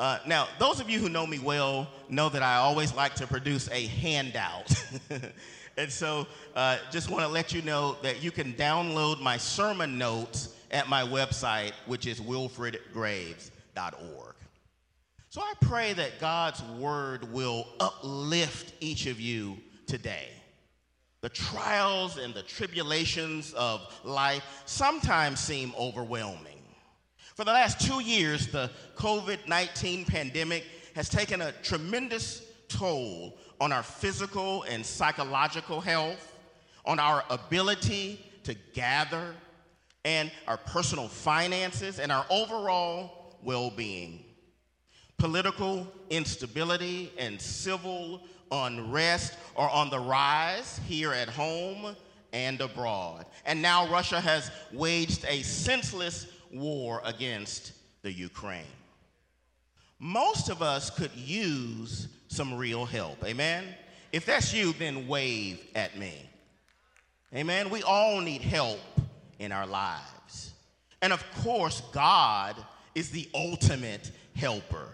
Uh, now, those of you who know me well know that I always like to produce a handout. and so, uh, just want to let you know that you can download my sermon notes at my website, which is wilfredgraves.org. So, I pray that God's word will uplift each of you today. The trials and the tribulations of life sometimes seem overwhelming. For the last two years, the COVID 19 pandemic has taken a tremendous toll on our physical and psychological health, on our ability to gather, and our personal finances, and our overall well being. Political instability and civil unrest are on the rise here at home and abroad. And now Russia has waged a senseless war against the Ukraine. Most of us could use some real help. Amen? If that's you, then wave at me. Amen? We all need help in our lives. And of course, God is the ultimate helper.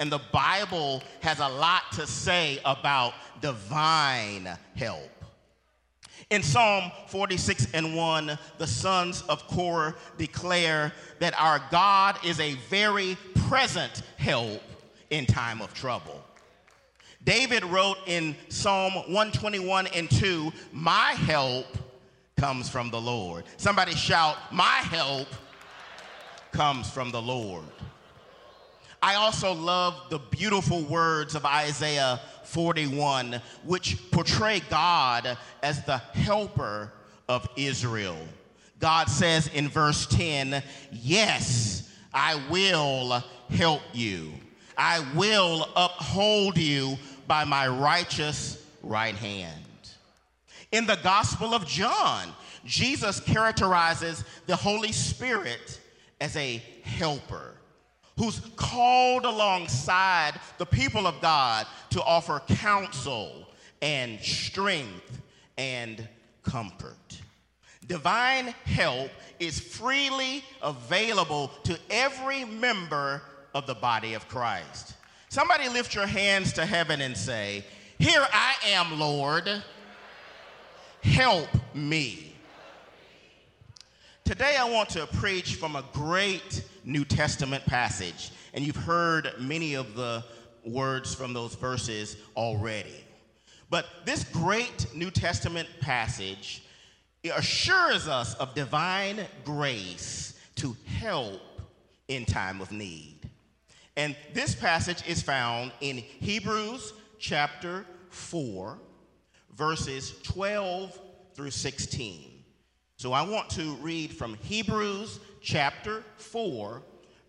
And the Bible has a lot to say about divine help. In Psalm 46 and 1, the sons of Korah declare that our God is a very present help in time of trouble. David wrote in Psalm 121 and 2, My help comes from the Lord. Somebody shout, My help comes from the Lord. I also love the beautiful words of Isaiah 41, which portray God as the helper of Israel. God says in verse 10, Yes, I will help you. I will uphold you by my righteous right hand. In the Gospel of John, Jesus characterizes the Holy Spirit as a helper who's called alongside the people of God to offer counsel and strength and comfort. Divine help is freely available to every member of the body of Christ. Somebody lift your hands to heaven and say, Here I am, Lord. Help me. Today, I want to preach from a great New Testament passage, and you've heard many of the words from those verses already. But this great New Testament passage assures us of divine grace to help in time of need. And this passage is found in Hebrews chapter 4, verses 12 through 16. So I want to read from Hebrews chapter 4,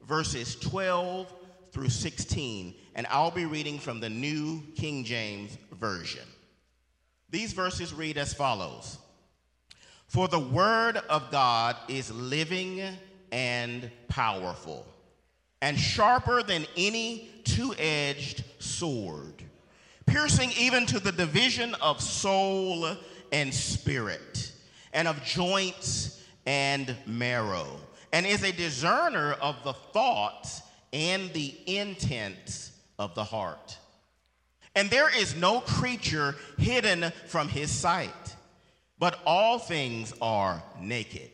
verses 12 through 16, and I'll be reading from the New King James Version. These verses read as follows For the word of God is living and powerful, and sharper than any two edged sword, piercing even to the division of soul and spirit and of joints and marrow, and is a discerner of the thoughts and the intents of the heart. And there is no creature hidden from his sight, but all things are naked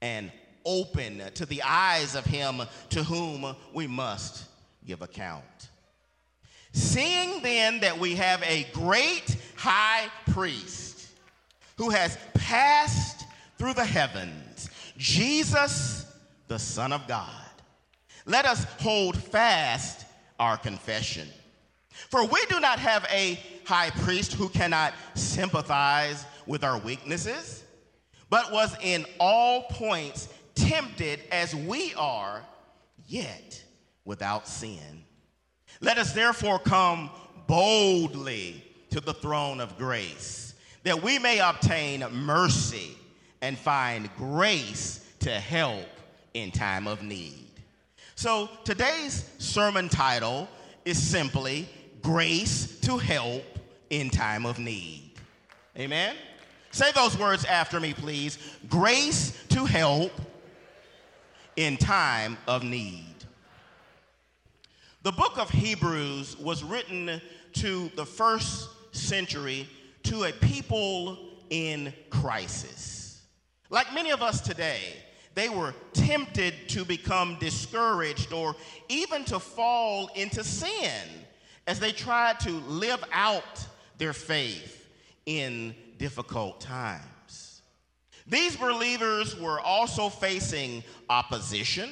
and open to the eyes of him to whom we must give account. Seeing then that we have a great high priest, who has passed through the heavens, Jesus, the Son of God. Let us hold fast our confession. For we do not have a high priest who cannot sympathize with our weaknesses, but was in all points tempted as we are, yet without sin. Let us therefore come boldly to the throne of grace that we may obtain mercy and find grace to help in time of need. So today's sermon title is simply Grace to Help in Time of Need. Amen? Say those words after me, please. Grace to help in time of need. The book of Hebrews was written to the first century to a people in crisis. Like many of us today, they were tempted to become discouraged or even to fall into sin as they tried to live out their faith in difficult times. These believers were also facing opposition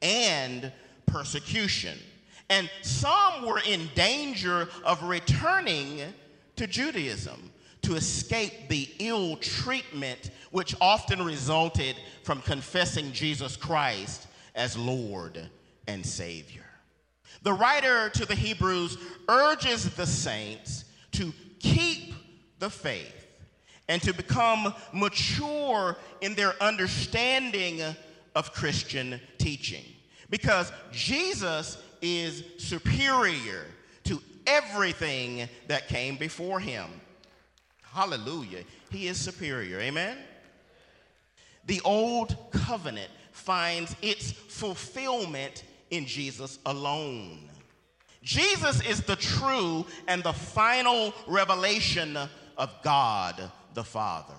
and persecution and some were in danger of returning to Judaism to escape the ill treatment which often resulted from confessing Jesus Christ as Lord and Savior. The writer to the Hebrews urges the saints to keep the faith and to become mature in their understanding of Christian teaching because Jesus is superior everything that came before him. Hallelujah. He is superior. Amen. The old covenant finds its fulfillment in Jesus alone. Jesus is the true and the final revelation of God the Father.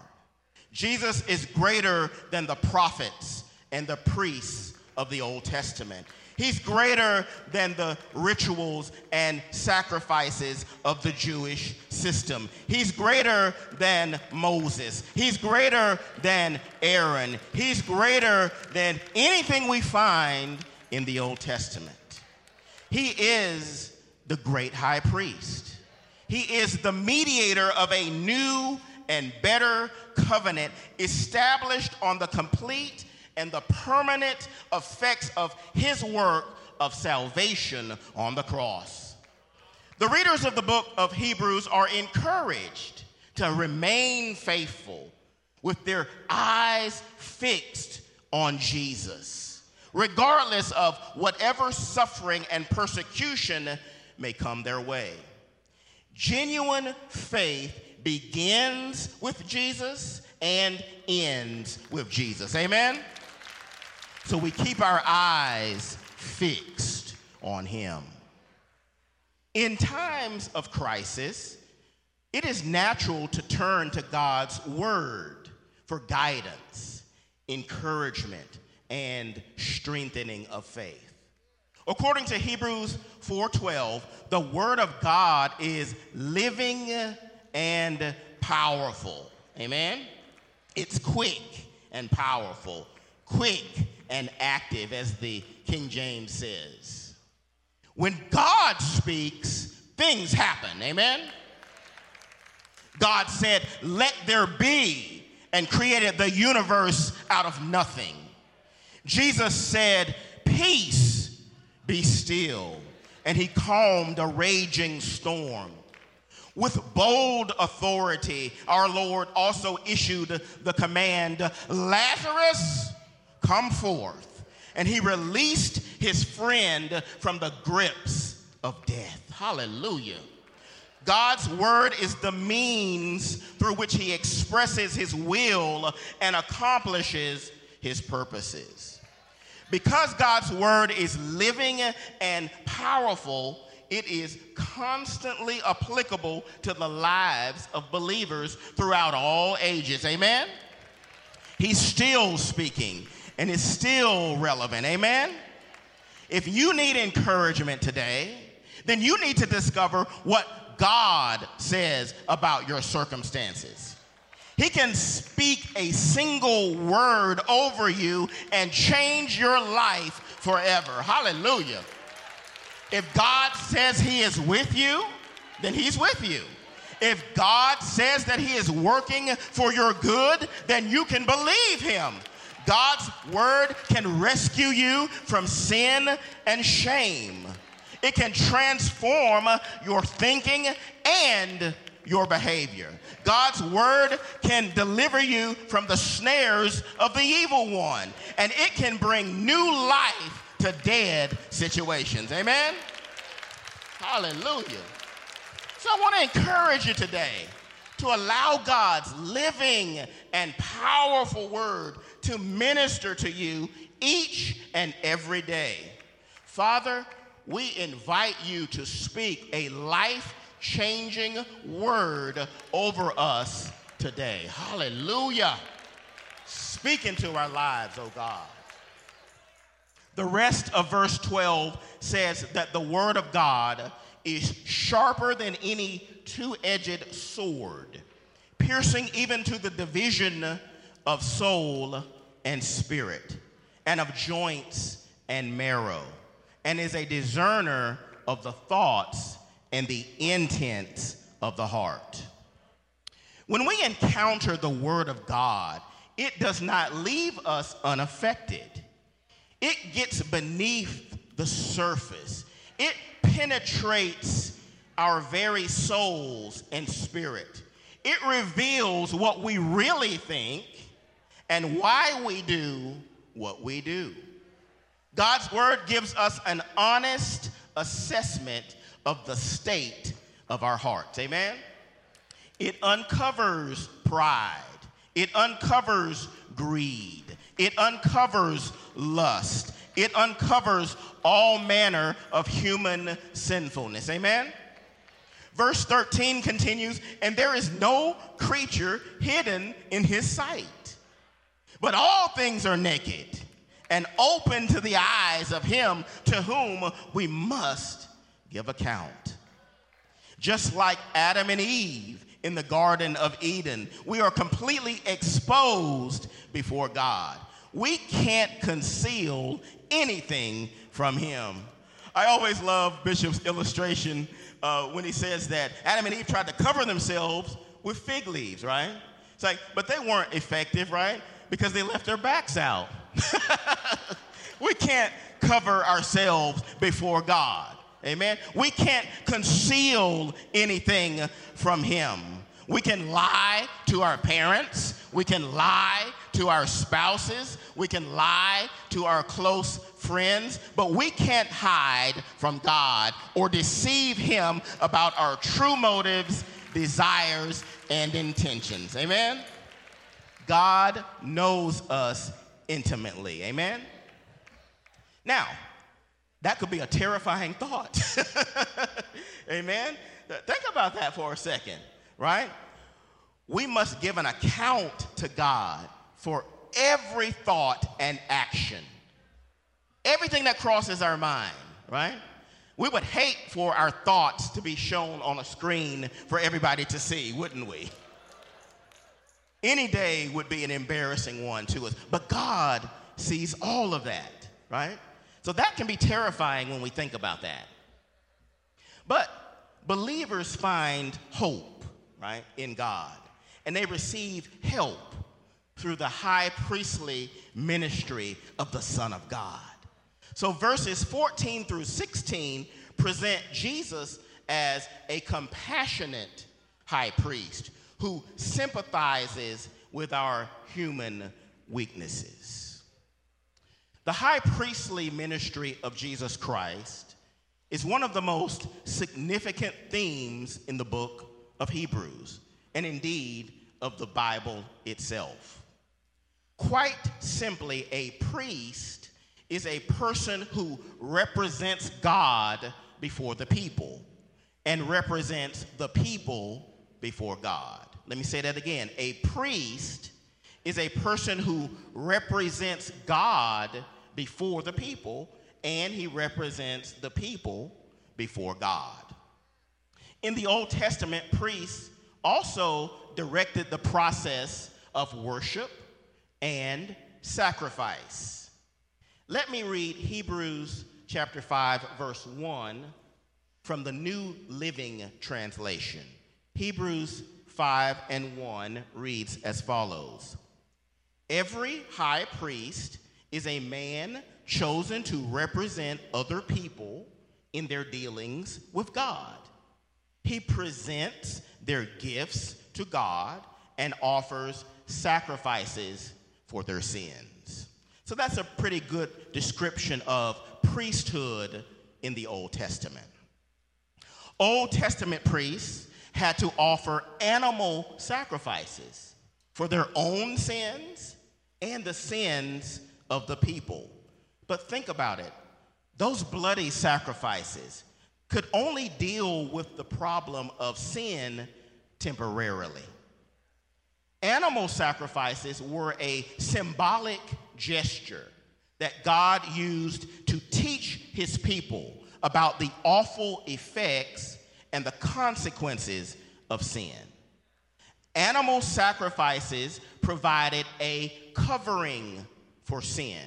Jesus is greater than the prophets and the priests of the Old Testament. He's greater than the rituals and sacrifices of the Jewish system. He's greater than Moses. He's greater than Aaron. He's greater than anything we find in the Old Testament. He is the great high priest. He is the mediator of a new and better covenant established on the complete and the permanent effects of his work of salvation on the cross. The readers of the book of Hebrews are encouraged to remain faithful with their eyes fixed on Jesus, regardless of whatever suffering and persecution may come their way. Genuine faith begins with Jesus and ends with Jesus. Amen? So we keep our eyes fixed on Him. In times of crisis, it is natural to turn to God's Word for guidance, encouragement, and strengthening of faith. According to Hebrews 4:12, the word of God is living and powerful. Amen. It's quick and powerful. Quick and active, as the King James says. When God speaks, things happen. Amen? God said, Let there be, and created the universe out of nothing. Jesus said, Peace, be still. And he calmed a raging storm. With bold authority, our Lord also issued the command Lazarus, come forth. And he released his friend from the grips of death. Hallelujah. God's word is the means through which he expresses his will and accomplishes his purposes. Because God's word is living and powerful, it is constantly applicable to the lives of believers throughout all ages. Amen? He's still speaking and it's still relevant. Amen? If you need encouragement today, then you need to discover what God says about your circumstances. He can speak a single word over you and change your life forever. Hallelujah. If God says He is with you, then He's with you. If God says that He is working for your good, then you can believe Him. God's word can rescue you from sin and shame. It can transform your thinking and your behavior. God's word can deliver you from the snares of the evil one, and it can bring new life to dead situations. Amen? Hallelujah. So I want to encourage you today to allow God's living and powerful word to minister to you each and every day. Father, we invite you to speak a life changing word over us today. Hallelujah. Speak into our lives, oh God. The rest of verse 12 says that the word of God is sharper than any two edged sword, piercing even to the division of soul and spirit, and of joints and marrow, and is a discerner of the thoughts and the intents of the heart. When we encounter the Word of God, it does not leave us unaffected. It gets beneath the surface, it penetrates our very souls and spirit. It reveals what we really think and why we do what we do. God's word gives us an honest assessment of the state of our hearts. Amen? It uncovers pride, it uncovers greed, it uncovers lust, it uncovers all manner of human sinfulness. Amen? Verse 13 continues, and there is no creature hidden in his sight, but all things are naked and open to the eyes of him to whom we must give account. Just like Adam and Eve in the Garden of Eden, we are completely exposed before God. We can't conceal anything from him. I always love Bishop's illustration uh, when he says that Adam and Eve tried to cover themselves with fig leaves, right? It's like, but they weren't effective, right? Because they left their backs out. we can't cover ourselves before God. Amen. We can't conceal anything from Him. We can lie to our parents. We can lie to our spouses. We can lie to our close friends, but we can't hide from God or deceive Him about our true motives, desires, and intentions. Amen? God knows us intimately. Amen? Now, that could be a terrifying thought. Amen? Think about that for a second, right? We must give an account to God for every thought and action, everything that crosses our mind, right? We would hate for our thoughts to be shown on a screen for everybody to see, wouldn't we? Any day would be an embarrassing one to us, but God sees all of that, right? So that can be terrifying when we think about that. But believers find hope, right, in God, and they receive help through the high priestly ministry of the Son of God. So verses 14 through 16 present Jesus as a compassionate high priest who sympathizes with our human weaknesses. The high priestly ministry of Jesus Christ is one of the most significant themes in the book of Hebrews, and indeed of the Bible itself. Quite simply, a priest is a person who represents God before the people and represents the people before God. Let me say that again. A priest is a person who represents God before the people and he represents the people before God. In the Old Testament, priests also directed the process of worship and sacrifice. Let me read Hebrews chapter 5, verse 1 from the New Living Translation. Hebrews 5 and 1 reads as follows Every high priest is a man chosen to represent other people in their dealings with God. He presents their gifts to God and offers sacrifices for their sins. So that's a pretty good description of priesthood in the Old Testament. Old Testament priests had to offer animal sacrifices for their own sins and the sins of the people. But think about it those bloody sacrifices could only deal with the problem of sin temporarily. Animal sacrifices were a symbolic gesture that God used to teach his people about the awful effects and the consequences of sin. Animal sacrifices provided a covering for sin,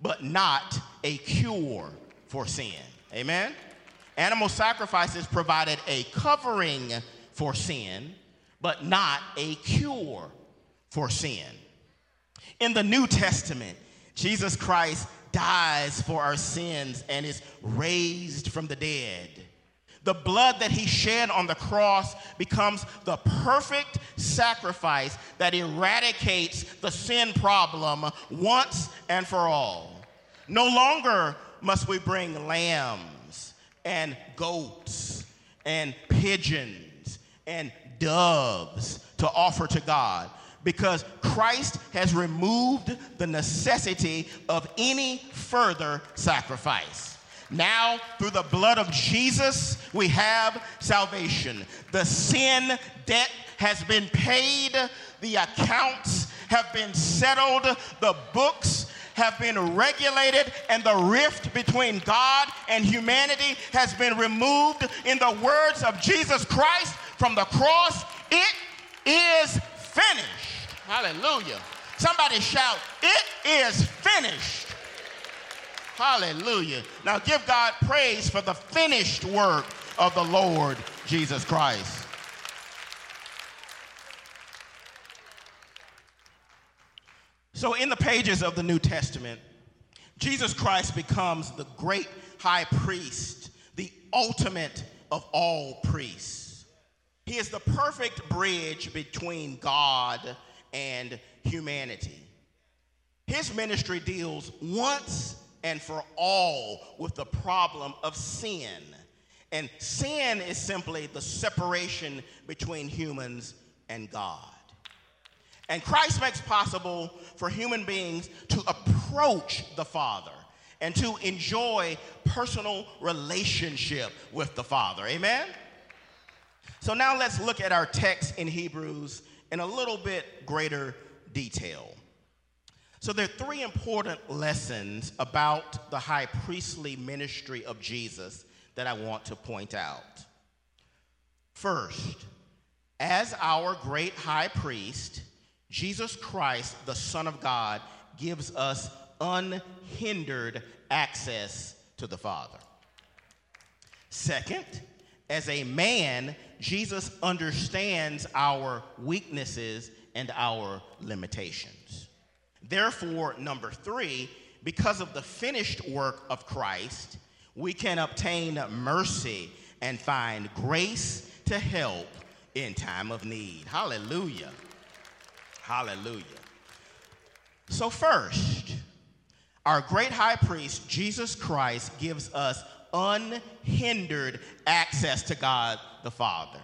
but not a cure for sin. Amen? Animal sacrifices provided a covering for sin, but not a cure for sin. In the New Testament, Jesus Christ dies for our sins and is raised from the dead. The blood that he shed on the cross becomes the perfect sacrifice that eradicates the sin problem once and for all. No longer must we bring lambs and goats and pigeons and doves to offer to God because Christ has removed the necessity of any further sacrifice. Now, through the blood of Jesus, we have salvation. The sin debt has been paid, the accounts have been settled, the books have been regulated, and the rift between God and humanity has been removed. In the words of Jesus Christ from the cross, it is finished. Hallelujah. Somebody shout, It is finished. Hallelujah. Now give God praise for the finished work of the Lord Jesus Christ. So, in the pages of the New Testament, Jesus Christ becomes the great high priest, the ultimate of all priests. He is the perfect bridge between God and humanity. His ministry deals once and for all with the problem of sin. And sin is simply the separation between humans and God. And Christ makes possible for human beings to approach the Father and to enjoy personal relationship with the Father. Amen? So now let's look at our text in Hebrews in a little bit greater detail. So there are three important lessons about the high priestly ministry of Jesus that I want to point out. First, as our great high priest, Jesus Christ, the Son of God, gives us unhindered access to the Father. Second, as a man, Jesus understands our weaknesses and our limitations. Therefore, number three, because of the finished work of Christ, we can obtain mercy and find grace to help in time of need. Hallelujah. Hallelujah. So, first, our great high priest, Jesus Christ, gives us unhindered access to God the Father.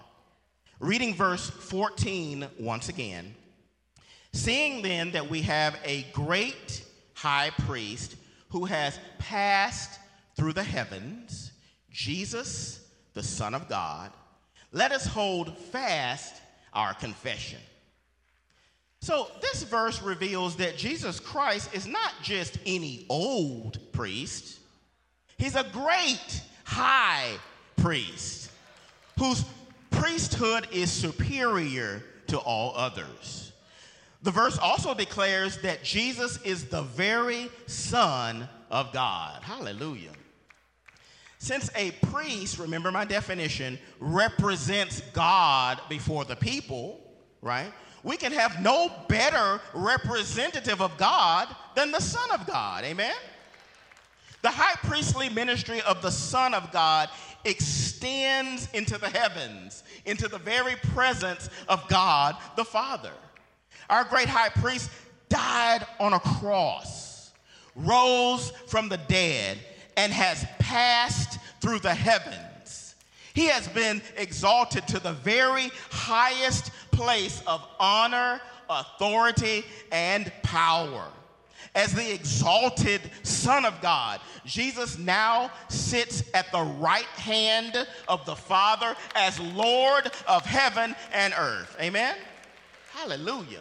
Reading verse 14 once again. Seeing then that we have a great high priest who has passed through the heavens, Jesus, the Son of God, let us hold fast our confession. So, this verse reveals that Jesus Christ is not just any old priest, he's a great high priest whose priesthood is superior to all others. The verse also declares that Jesus is the very Son of God. Hallelujah. Since a priest, remember my definition, represents God before the people, right? we can have no better representative of God than the Son of God. Amen? The high priestly ministry of the Son of God extends into the heavens, into the very presence of God the Father. Our great high priest died on a cross, rose from the dead, and has passed through the heavens. He has been exalted to the very highest place of honor, authority, and power. as the exalted Son of God. Jesus now sits at the right hand of the Father as Lord of heaven and earth. Amen? Hallelujah.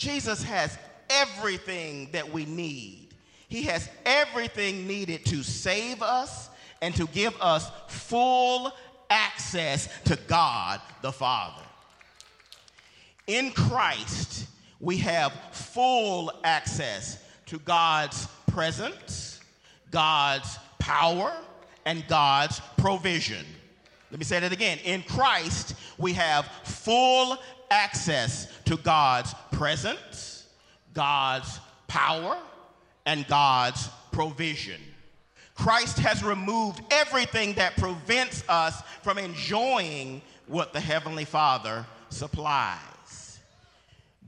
Jesus has everything that we need. He has everything needed to save us and to give us full access to God the Father. In Christ, we have full access to God's presence, God's power, and God's provision. Let me say that again. In Christ, we have full access to God's presence, God's power, and God's provision. Christ has removed everything that prevents us from enjoying what the Heavenly Father supplies.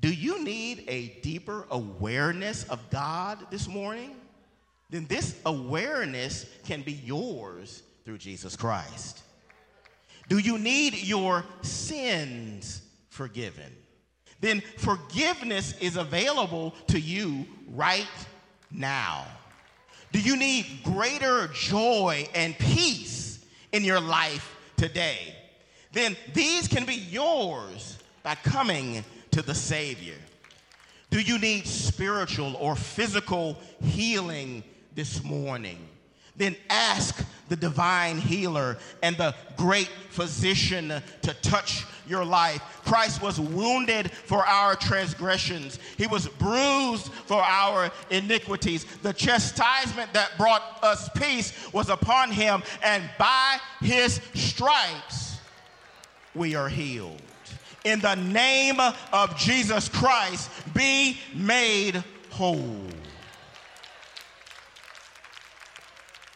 Do you need a deeper awareness of God this morning? Then this awareness can be yours through Jesus Christ. Do you need your sins forgiven? Then forgiveness is available to you right now. Do you need greater joy and peace in your life today? Then these can be yours by coming to the Savior? Do you need spiritual or physical healing this morning? Then ask the divine healer and the great physician to touch your life. Christ was wounded for our transgressions, he was bruised for our iniquities. The chastisement that brought us peace was upon him, and by his stripes we are healed in the name of Jesus Christ, be made whole.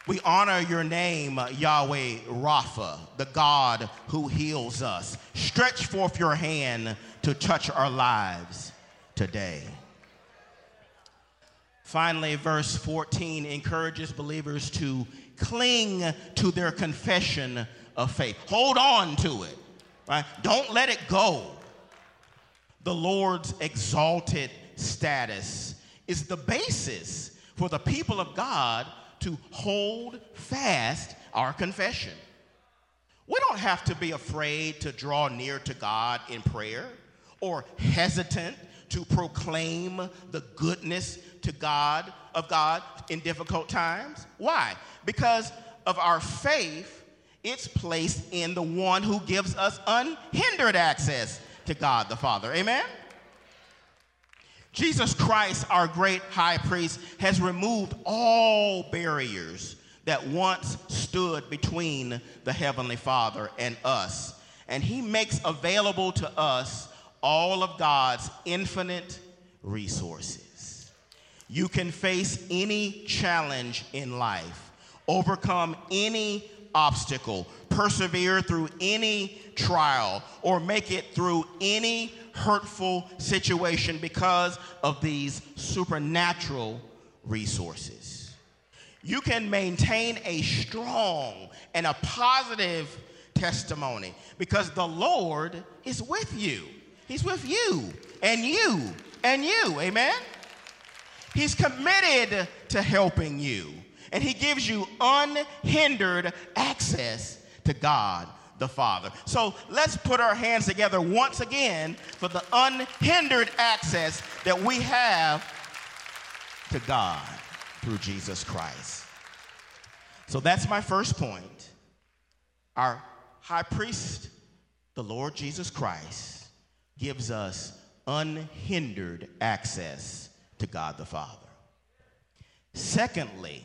We honor your name, Yahweh Rapha, the God who heals us. Stretch forth your hand to touch our lives today. Finally, verse 14 encourages believers to cling to their confession of faith. Hold on to it. Right? Don't let it go. The Lord's exalted status is the basis for the people of God to hold fast our confession. We don't have to be afraid to draw near to God in prayer or hesitant to proclaim the goodness to God of God in difficult times. Why? Because of our faith it's placed in the one who gives us unhindered access to God the Father. Amen? Jesus Christ, our great high priest, has removed all barriers that once stood between the Heavenly Father and us. And He makes available to us all of God's infinite resources. You can face any challenge in life, overcome any obstacle, persevere through any trial, or make it through any hurtful situation because of these supernatural resources. You can maintain a strong and a positive testimony because the Lord is with you. He's with you and you and you. Amen? He's committed to helping you and he gives you unhindered access to God the Father. So let's put our hands together once again for the unhindered access that we have to God through Jesus Christ. So that's my first point. Our high priest, the Lord Jesus Christ, gives us unhindered access to God the Father. Secondly,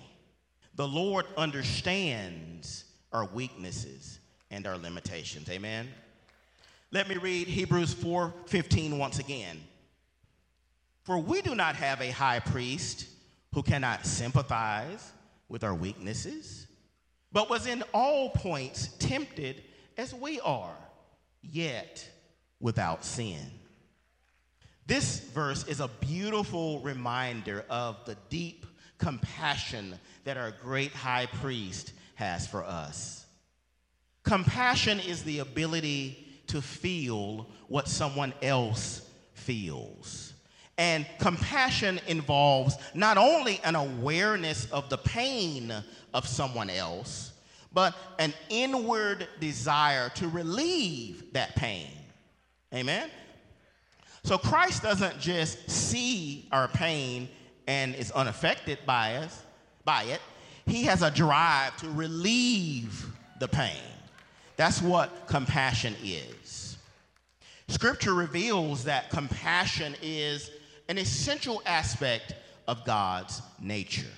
the Lord understands our weaknesses and our limitations. Amen. Let me read Hebrews 4:15 once again. For we do not have a high priest who cannot sympathize with our weaknesses, but was in all points tempted as we are, yet without sin. This verse is a beautiful reminder of the deep compassion that our great high priest has for us. Compassion is the ability to feel what someone else feels And compassion involves not only an awareness of the pain of someone else, but an inward desire to relieve that pain. Amen? So Christ doesn't just see our pain and is unaffected by us, by it. He has a drive to relieve the pain. That's what compassion is. Scripture reveals that compassion is an essential aspect of God's nature.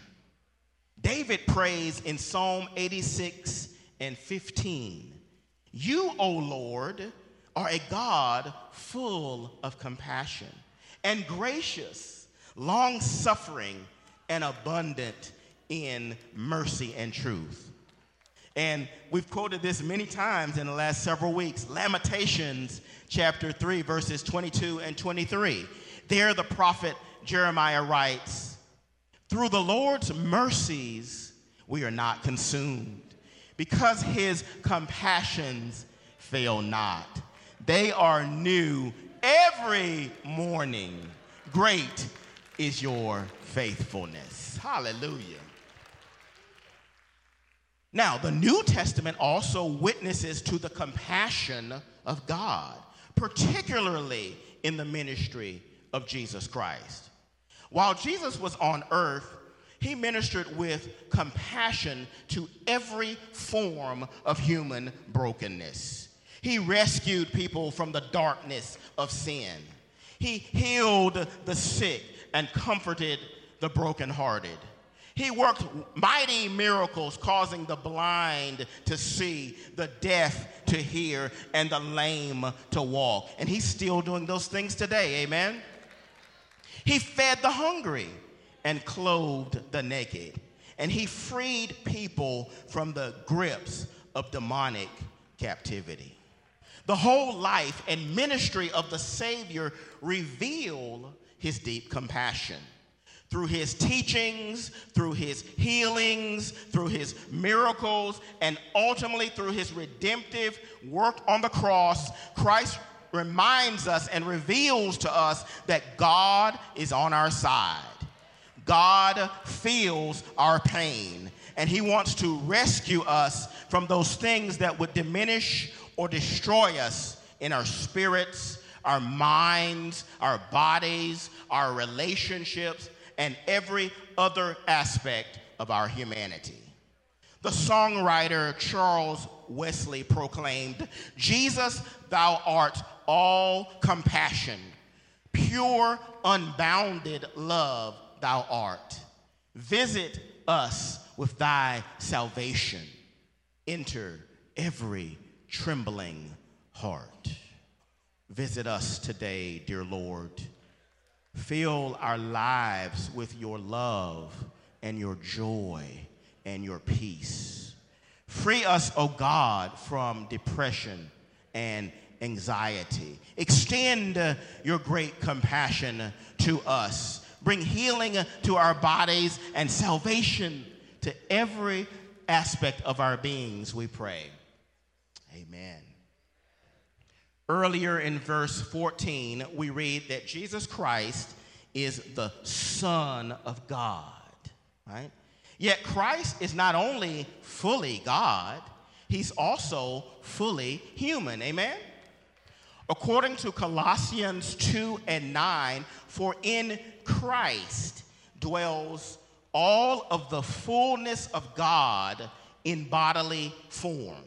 David prays in Psalm 86 and 15 You, O Lord, are a God full of compassion and gracious, long suffering, and abundant in mercy and truth. And we've quoted this many times in the last several weeks. Lamentations chapter 3, verses 22 and 23. There, the prophet Jeremiah writes, Through the Lord's mercies, we are not consumed, because his compassions fail not. They are new every morning. Great is your faithfulness. Hallelujah. Now, the New Testament also witnesses to the compassion of God, particularly in the ministry of Jesus Christ. While Jesus was on earth, he ministered with compassion to every form of human brokenness. He rescued people from the darkness of sin. He healed the sick and comforted the brokenhearted. He worked mighty miracles, causing the blind to see, the deaf to hear, and the lame to walk. And he's still doing those things today, amen? He fed the hungry and clothed the naked. And he freed people from the grips of demonic captivity. The whole life and ministry of the Savior reveal his deep compassion. Through his teachings, through his healings, through his miracles, and ultimately through his redemptive work on the cross, Christ reminds us and reveals to us that God is on our side. God feels our pain, and He wants to rescue us from those things that would diminish or destroy us in our spirits, our minds, our bodies, our relationships, and every other aspect of our humanity. The songwriter Charles Wesley proclaimed, Jesus, thou art all compassion, pure, unbounded love, thou art. Visit us with thy salvation. Enter every trembling heart. Visit us today, dear Lord. Fill our lives with your love and your joy and your peace. Free us, O oh God, from depression and anxiety. Extend your great compassion to us. Bring healing to our bodies and salvation to every aspect of our beings, we pray. Amen. Earlier in verse 14, we read that Jesus Christ is the Son of God, right? Yet Christ is not only fully God, he's also fully human. Amen? According to Colossians 2 and 9, for in Christ dwells all of the fullness of God in bodily form.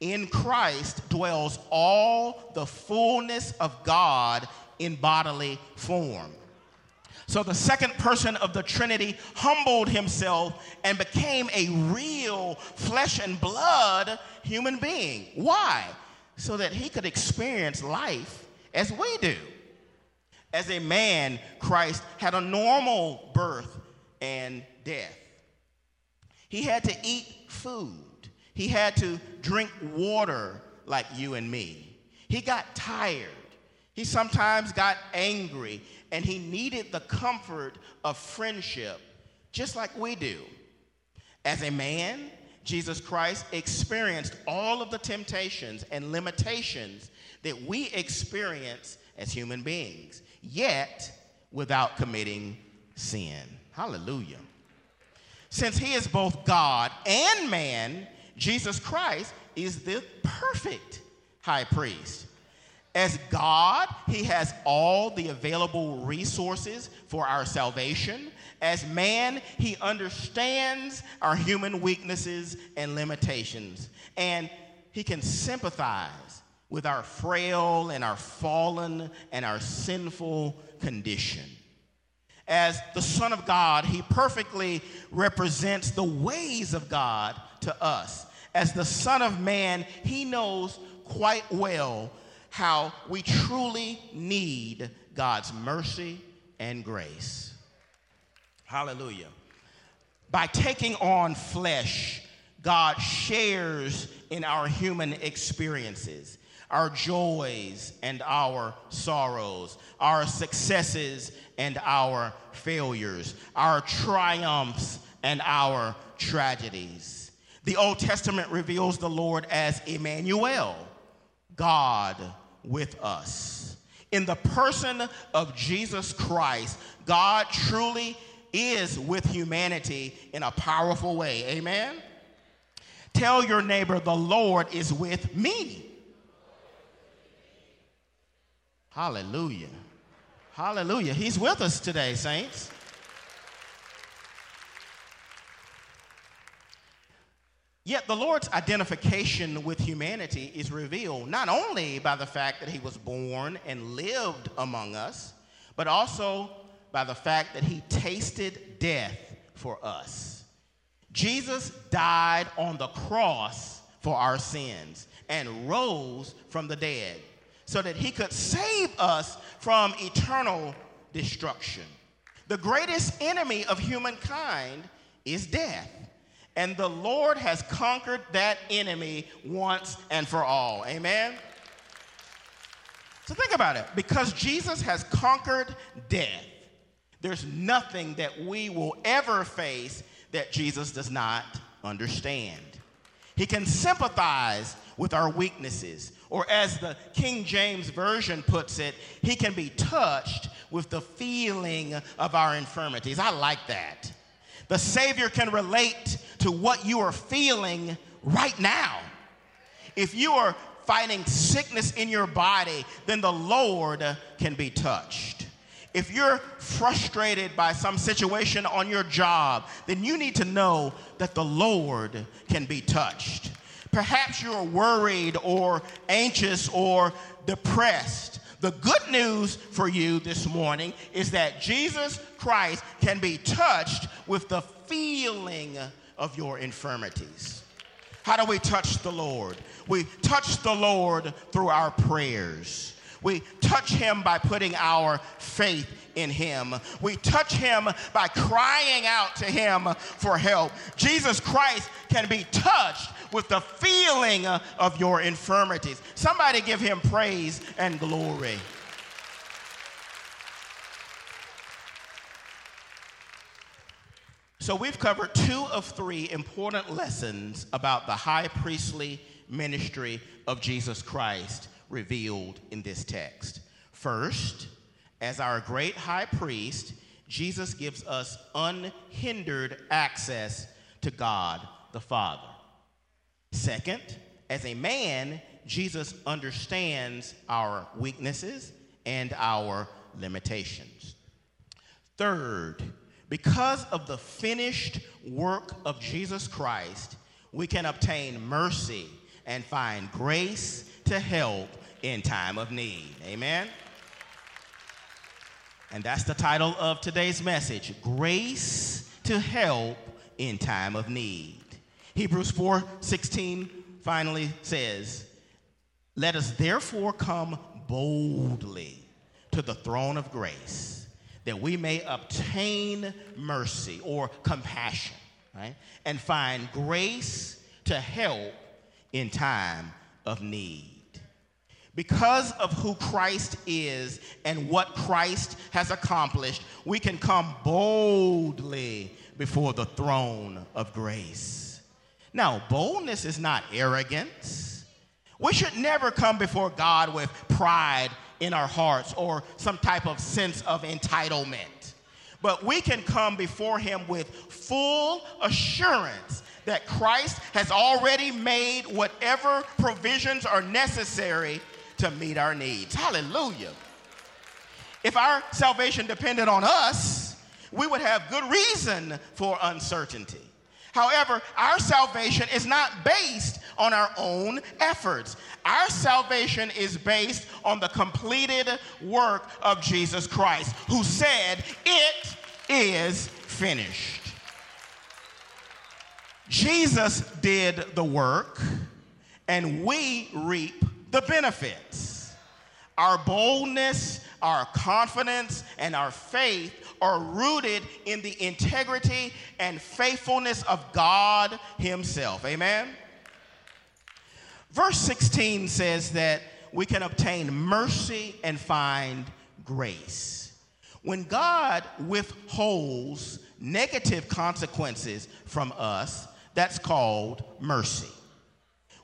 In Christ dwells all the fullness of God in bodily form. So the second person of the Trinity humbled himself and became a real flesh and blood human being. Why? So that he could experience life as we do. As a man, Christ had a normal birth and death. He had to eat food. He had to drink water like you and me. He got tired. He sometimes got angry and he needed the comfort of friendship, just like we do. As a man, Jesus Christ experienced all of the temptations and limitations that we experience as human beings. Yet, without committing sin. Hallelujah. Since he is both God and man, Jesus Christ is the perfect high priest. As God, he has all the available resources for our salvation. As man, he understands our human weaknesses and limitations. And he can sympathize with our frail and our fallen and our sinful condition. As the Son of God, he perfectly represents the ways of God to us. As the Son of Man, he knows quite well how we truly need God's mercy and grace. Hallelujah. By taking on flesh, God shares in our human experiences, our joys and our sorrows, our successes and our failures, our triumphs and our tragedies. The Old Testament reveals the Lord as Emmanuel, God with us. In the person of Jesus Christ, God truly is with humanity in a powerful way. Amen? Tell your neighbor, the Lord is with me. Hallelujah. Hallelujah. He's with us today, saints. Yet the Lord's identification with humanity is revealed not only by the fact that he was born and lived among us, but also by the fact that he tasted death for us. Jesus died on the cross for our sins and rose from the dead so that he could save us from eternal destruction. The greatest enemy of humankind is death. And the Lord has conquered that enemy once and for all. Amen? So think about it. Because Jesus has conquered death, there's nothing that we will ever face that Jesus does not understand. He can sympathize with our weaknesses, or as the King James Version puts it, he can be touched with the feeling of our infirmities. I like that. The Savior can relate to what you are feeling right now. If you are fighting sickness in your body, then the Lord can be touched. If you're frustrated by some situation on your job, then you need to know that the Lord can be touched. Perhaps you're worried or anxious or depressed. The good news for you this morning is that Jesus Christ can be touched with the feeling of your infirmities. How do we touch the Lord? We touch the Lord through our prayers. We touch him by putting our faith in him. We touch him by crying out to him for help. Jesus Christ can be touched with the feeling of your infirmities. Somebody give him praise and glory. So, we've covered two of three important lessons about the high priestly ministry of Jesus Christ revealed in this text. First, as our great high priest, Jesus gives us unhindered access to God the Father. Second, as a man, Jesus understands our weaknesses and our limitations. Third, because of the finished work of Jesus Christ, we can obtain mercy and find grace to help in time of need. Amen? And that's the title of today's message Grace to Help in Time of Need. Hebrews 4 16 finally says, Let us therefore come boldly to the throne of grace that we may obtain mercy or compassion, right? And find grace to help in time of need. Because of who Christ is and what Christ has accomplished, we can come boldly before the throne of grace. Now, boldness is not arrogance. We should never come before God with pride in our hearts or some type of sense of entitlement. But we can come before Him with full assurance that Christ has already made whatever provisions are necessary to meet our needs. Hallelujah. If our salvation depended on us, we would have good reason for uncertainty. However, our salvation is not based on our own efforts. Our salvation is based on the completed work of Jesus Christ, who said, It is finished. Jesus did the work, and we reap the benefits. Our boldness, our confidence, and our faith are rooted in the integrity and faithfulness of God Himself. Amen? Verse 16 says that we can obtain mercy and find grace. When God withholds negative consequences from us, that's called mercy.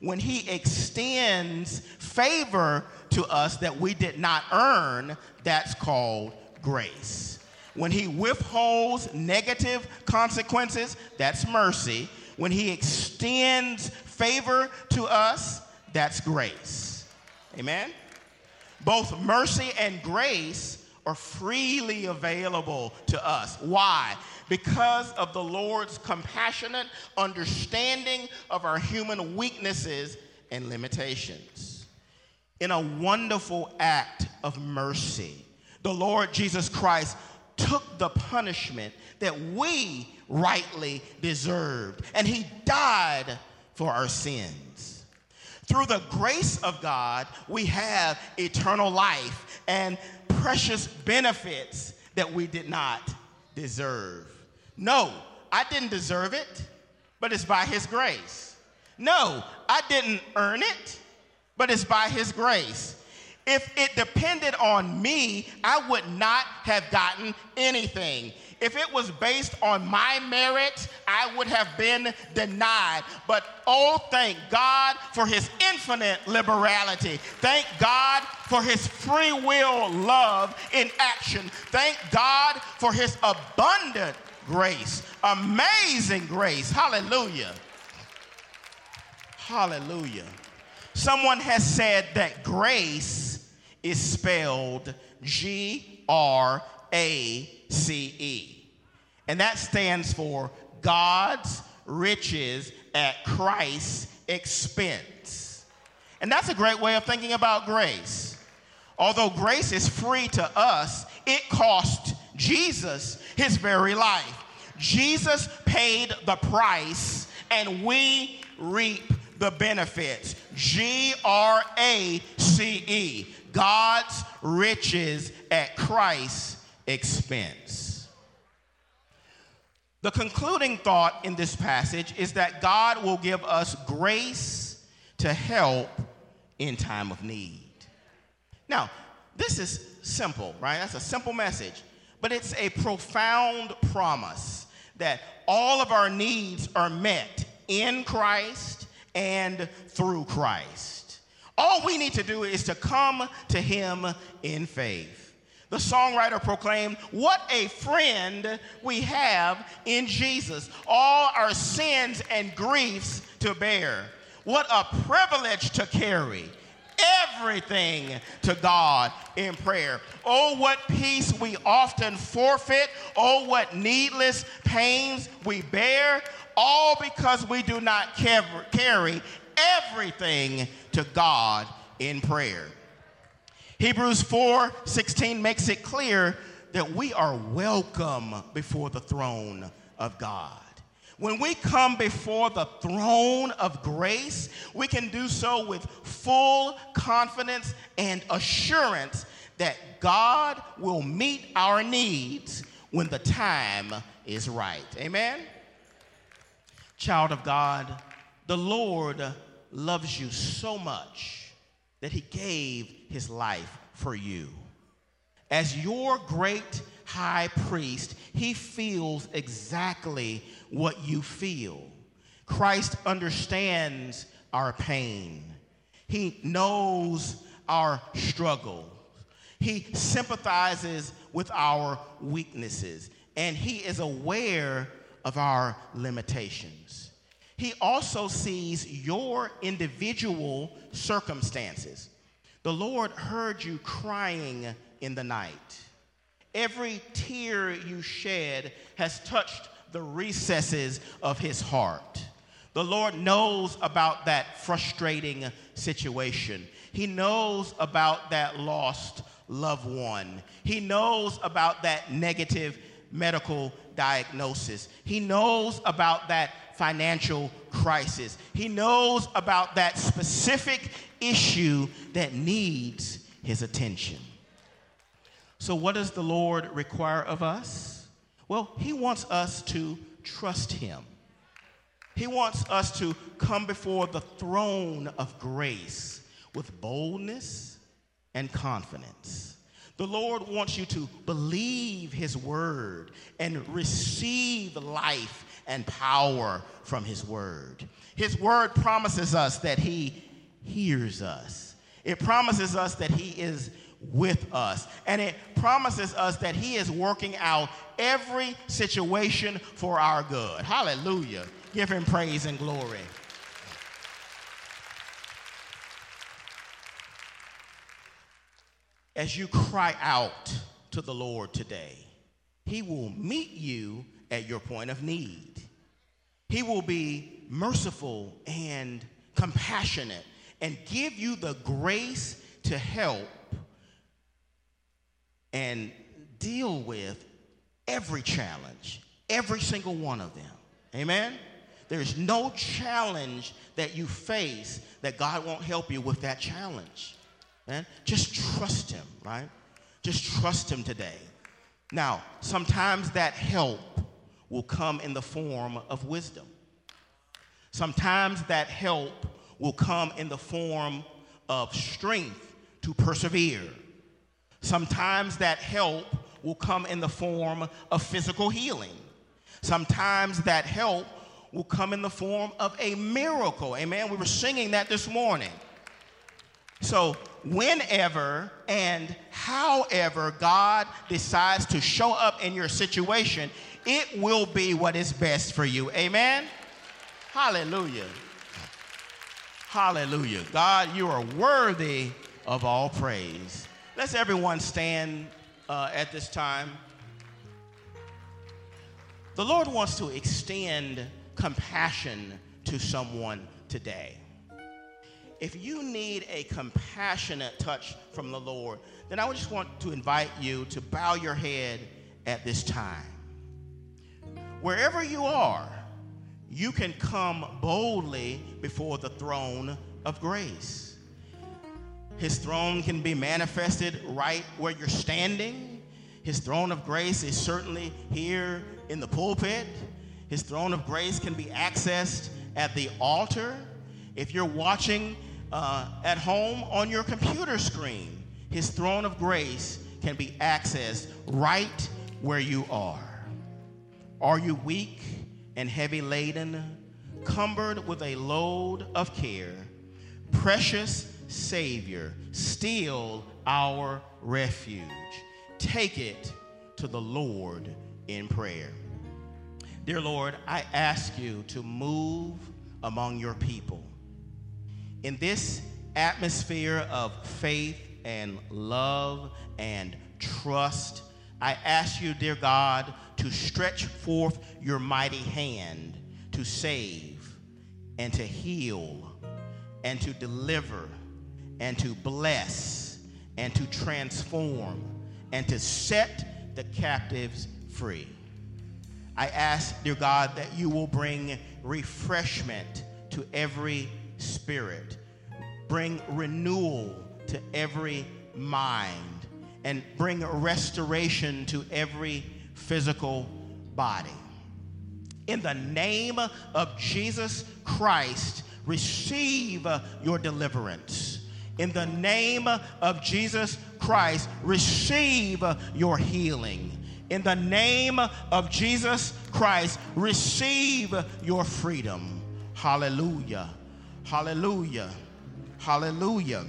When He extends favor to us that we did not earn, that's called grace. When he withholds negative consequences, that's mercy. When he extends favor to us, that's grace. Amen? Both mercy and grace are freely available to us. Why? Because of the Lord's compassionate understanding of our human weaknesses and limitations. In a wonderful act of mercy, the Lord Jesus Christ took the punishment that we rightly deserved, and he died for our sins. Through the grace of God, we have eternal life and precious benefits that we did not deserve. No, I didn't deserve it, but it's by his grace. No, I didn't earn it, but it's by his grace. If it depended on me, I would not have gotten anything. If it was based on my merit, I would have been denied. But oh, thank God for his infinite liberality. Thank God for his free will love in action. Thank God for his abundant grace, amazing grace. Hallelujah. Hallelujah. Someone has said that grace is spelled G R A C E. And that stands for God's riches at Christ's expense. And that's a great way of thinking about grace. Although grace is free to us, it cost Jesus his very life. Jesus paid the price, and we reap the benefits. G R A C E. God's riches at Christ's expense. The concluding thought in this passage is that God will give us grace to help in time of need. Now, this is simple, right? That's a simple message, but it's a profound promise that all of our needs are met in Christ and through Christ. All we need to do is to come to him in faith. The songwriter proclaimed, What a friend we have in Jesus, all our sins and griefs to bear. What a privilege to carry everything to God in prayer. Oh, what peace we often forfeit. Oh, what needless pains we bear, all because we do not carry everything to God in prayer. Hebrews 4 16 makes it clear that we are welcome before the throne of God. When we come before the throne of grace, we can do so with full confidence and assurance that God will meet our needs when the time is right. Amen? Child of God, the Lord loves you so much that he gave his life for you. As your great high priest, he feels exactly what you feel. Christ understands our pain, he knows our struggle. He sympathizes with our weaknesses, and He is aware of our limitations. He also sees your individual circumstances. The Lord heard you crying in the night. Every tear you shed has touched the recesses of his heart. The Lord knows about that frustrating situation. He knows about that lost loved one. He knows about that negative medical diagnosis. He knows about that financial crisis. He knows about that specific issue that needs his attention. So, what does the Lord require of us? Well, He wants us to trust Him. He wants us to come before the throne of grace with boldness and confidence. The Lord wants you to believe His word and receive life and power from His word. His word promises us that He hears us, it promises us that He is with us, and it promises us that He is working out every situation for our good. Hallelujah. Give Him praise and glory. as you cry out to the Lord today, He will meet you at your point of need. He will be merciful and compassionate and give you the grace to help and deal with every challenge, every single one of them. Amen? There's no challenge that you face that God won't help you with that challenge. Man, just trust him, right? Just trust him today. Now, sometimes that help will come in the form of wisdom. Sometimes that help will come in the form of strength to persevere. Sometimes that help will come in the form of physical healing. Sometimes that help will come in the form of a miracle. Amen. We were singing that this morning. So, whenever and however God decides to show up in your situation, it will be what is best for you. Amen? Hallelujah. Hallelujah. God, you are worthy of all praise. Let's everyone stand uh, at this time. The Lord wants to extend compassion to someone today if you need a compassionate touch from the Lord, then I would just want to invite you to bow your head at this time. Wherever you are, you can come boldly before the throne of grace. His throne can be manifested right where you're standing. His throne of grace is certainly here in the pulpit. His throne of grace can be accessed at the altar. If you're watching uh, at home on your computer screen, His throne of grace can be accessed right where you are. Are you weak and heavy laden, cumbered with a load of care? Precious Savior, still our refuge. Take it to the Lord in prayer. Dear Lord, I ask you to move among your people. In this atmosphere of faith and love and trust, I ask you, dear God, to stretch forth your mighty hand to save and to heal and to deliver and to bless and to transform and to set the captives free. I ask, dear God, that you will bring refreshment to every spirit. Bring renewal to every mind and bring restoration to every physical body. In the name of Jesus Christ, receive your deliverance. In the name of Jesus Christ, receive your healing. In the name of Jesus Christ, receive your freedom. Hallelujah. Hallelujah. Hallelujah.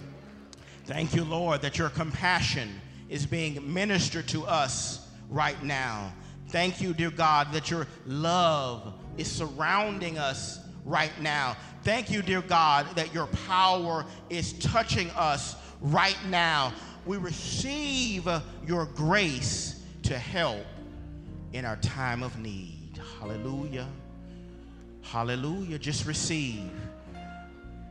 Thank you, Lord, that your compassion is being ministered to us right now. Thank you, dear God, that your love is surrounding us right now. Thank you, dear God, that your power is touching us right now. We receive your grace to help in our time of need. Hallelujah. Hallelujah. Just receive.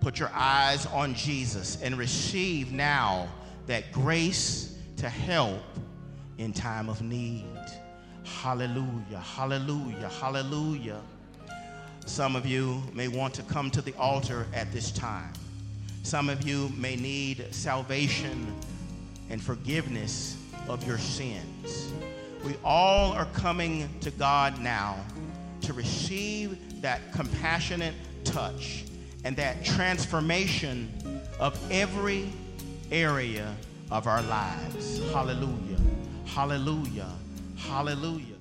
Put your eyes on Jesus and receive now that grace to help in time of need. Hallelujah. Hallelujah. Hallelujah. Some of you may want to come to the altar at this time. Some of you may need salvation and forgiveness of your sins. We all are coming to God now to receive that compassionate touch and that transformation of every area of our lives. Hallelujah. Hallelujah. Hallelujah.